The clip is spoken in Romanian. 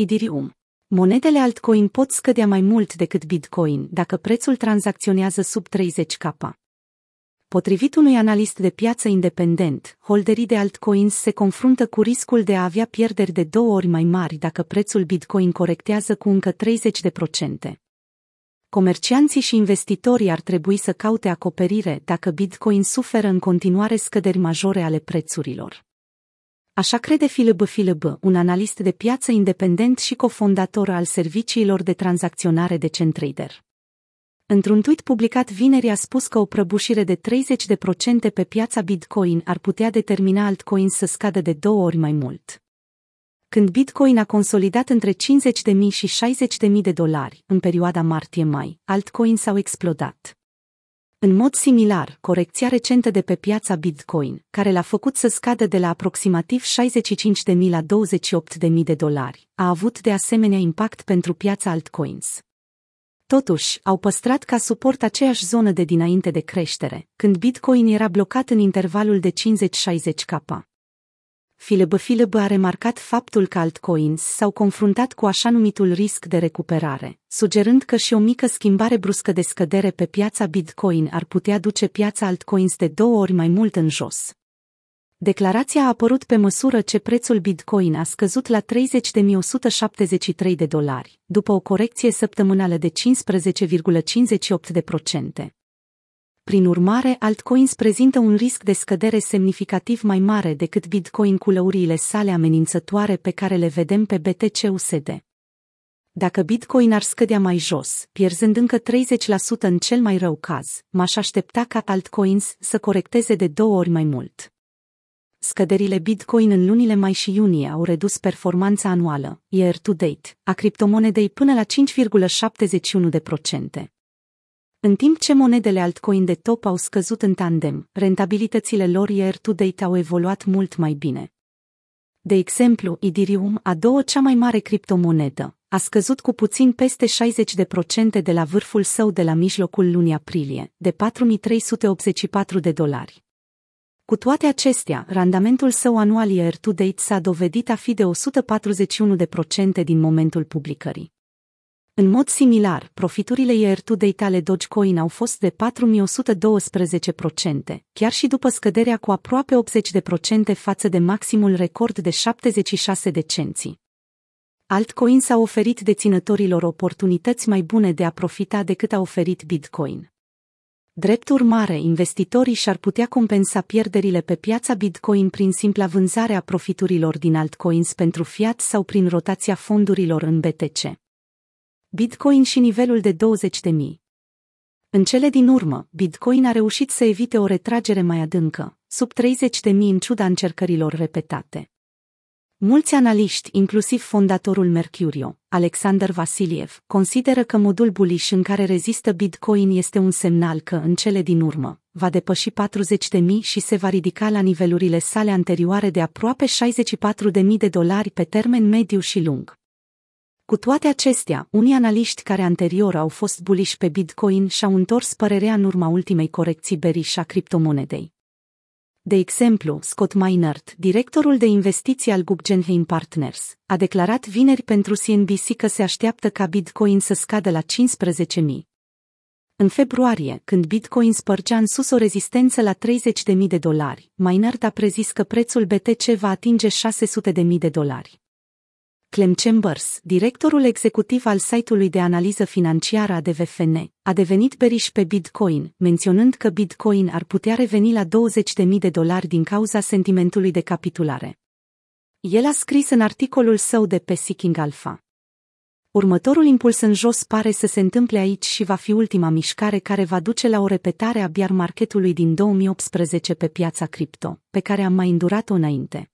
Ethereum. Monedele altcoin pot scădea mai mult decât Bitcoin dacă prețul tranzacționează sub 30k. Potrivit unui analist de piață independent, holderii de altcoins se confruntă cu riscul de a avea pierderi de două ori mai mari dacă prețul Bitcoin corectează cu încă 30%. Comercianții și investitorii ar trebui să caute acoperire dacă Bitcoin suferă în continuare scăderi majore ale prețurilor. Așa crede Philip Philip, un analist de piață independent și cofondator al serviciilor de tranzacționare de CenTrader. Într-un tweet publicat vineri a spus că o prăbușire de 30% pe piața Bitcoin ar putea determina altcoins să scadă de două ori mai mult. Când Bitcoin a consolidat între 50.000 și 60.000 de dolari în perioada martie-mai, altcoins au explodat. În mod similar, corecția recentă de pe piața Bitcoin, care l-a făcut să scadă de la aproximativ 65.000 la 28.000 de dolari, a avut de asemenea impact pentru piața altcoins. Totuși, au păstrat ca suport aceeași zonă de dinainte de creștere, când Bitcoin era blocat în intervalul de 50-60 k. Philip Philip a remarcat faptul că altcoins s-au confruntat cu așa numitul risc de recuperare, sugerând că și o mică schimbare bruscă de scădere pe piața Bitcoin ar putea duce piața altcoins de două ori mai mult în jos. Declarația a apărut pe măsură ce prețul Bitcoin a scăzut la 30.173 de dolari, după o corecție săptămânală de 15,58%. Prin urmare, altcoins prezintă un risc de scădere semnificativ mai mare decât Bitcoin cu lăuriile sale amenințătoare pe care le vedem pe BTC-USD. Dacă Bitcoin ar scădea mai jos, pierzând încă 30% în cel mai rău caz, m-aș aștepta ca altcoins să corecteze de două ori mai mult. Scăderile Bitcoin în lunile mai și iunie au redus performanța anuală, year to date, a criptomonedei până la 5,71%. În timp ce monedele altcoin de top au scăzut în tandem, rentabilitățile lor year-to-date au evoluat mult mai bine. De exemplu, Ethereum, a doua cea mai mare criptomonedă, a scăzut cu puțin peste 60% de la vârful său de la mijlocul lunii aprilie, de 4384 de dolari. Cu toate acestea, randamentul său anual year-to-date s-a dovedit a fi de 141% din momentul publicării. În mod similar, profiturile year-to-date ale Dogecoin au fost de 4112%, chiar și după scăderea cu aproape 80% față de maximul record de 76 de cenți. Altcoins a oferit deținătorilor oportunități mai bune de a profita decât a oferit Bitcoin. Drept urmare, investitorii și-ar putea compensa pierderile pe piața Bitcoin prin simpla vânzare a profiturilor din altcoins pentru fiat sau prin rotația fondurilor în BTC. Bitcoin și nivelul de 20.000. În cele din urmă, Bitcoin a reușit să evite o retragere mai adâncă, sub 30.000 în ciuda încercărilor repetate. Mulți analiști, inclusiv fondatorul Mercurio, Alexander Vasiliev, consideră că modul bullish în care rezistă Bitcoin este un semnal că, în cele din urmă, va depăși 40.000 și se va ridica la nivelurile sale anterioare de aproape 64.000 de dolari pe termen mediu și lung. Cu toate acestea, unii analiști care anterior au fost buliși pe Bitcoin și-au întors părerea în urma ultimei corecții beriș a criptomonedei. De exemplu, Scott Minert, directorul de investiții al Guggenheim Partners, a declarat vineri pentru CNBC că se așteaptă ca Bitcoin să scadă la 15.000. În februarie, când Bitcoin spărgea în sus o rezistență la 30.000 de dolari, Minert a prezis că prețul BTC va atinge 600.000 de dolari. Clem Chambers, directorul executiv al site-ului de analiză financiară a DVFN, a devenit beriș pe Bitcoin, menționând că Bitcoin ar putea reveni la 20.000 de dolari din cauza sentimentului de capitulare. El a scris în articolul său de pe Seeking Alpha. Următorul impuls în jos pare să se întâmple aici și va fi ultima mișcare care va duce la o repetare a biar marketului din 2018 pe piața cripto, pe care am mai îndurat-o înainte.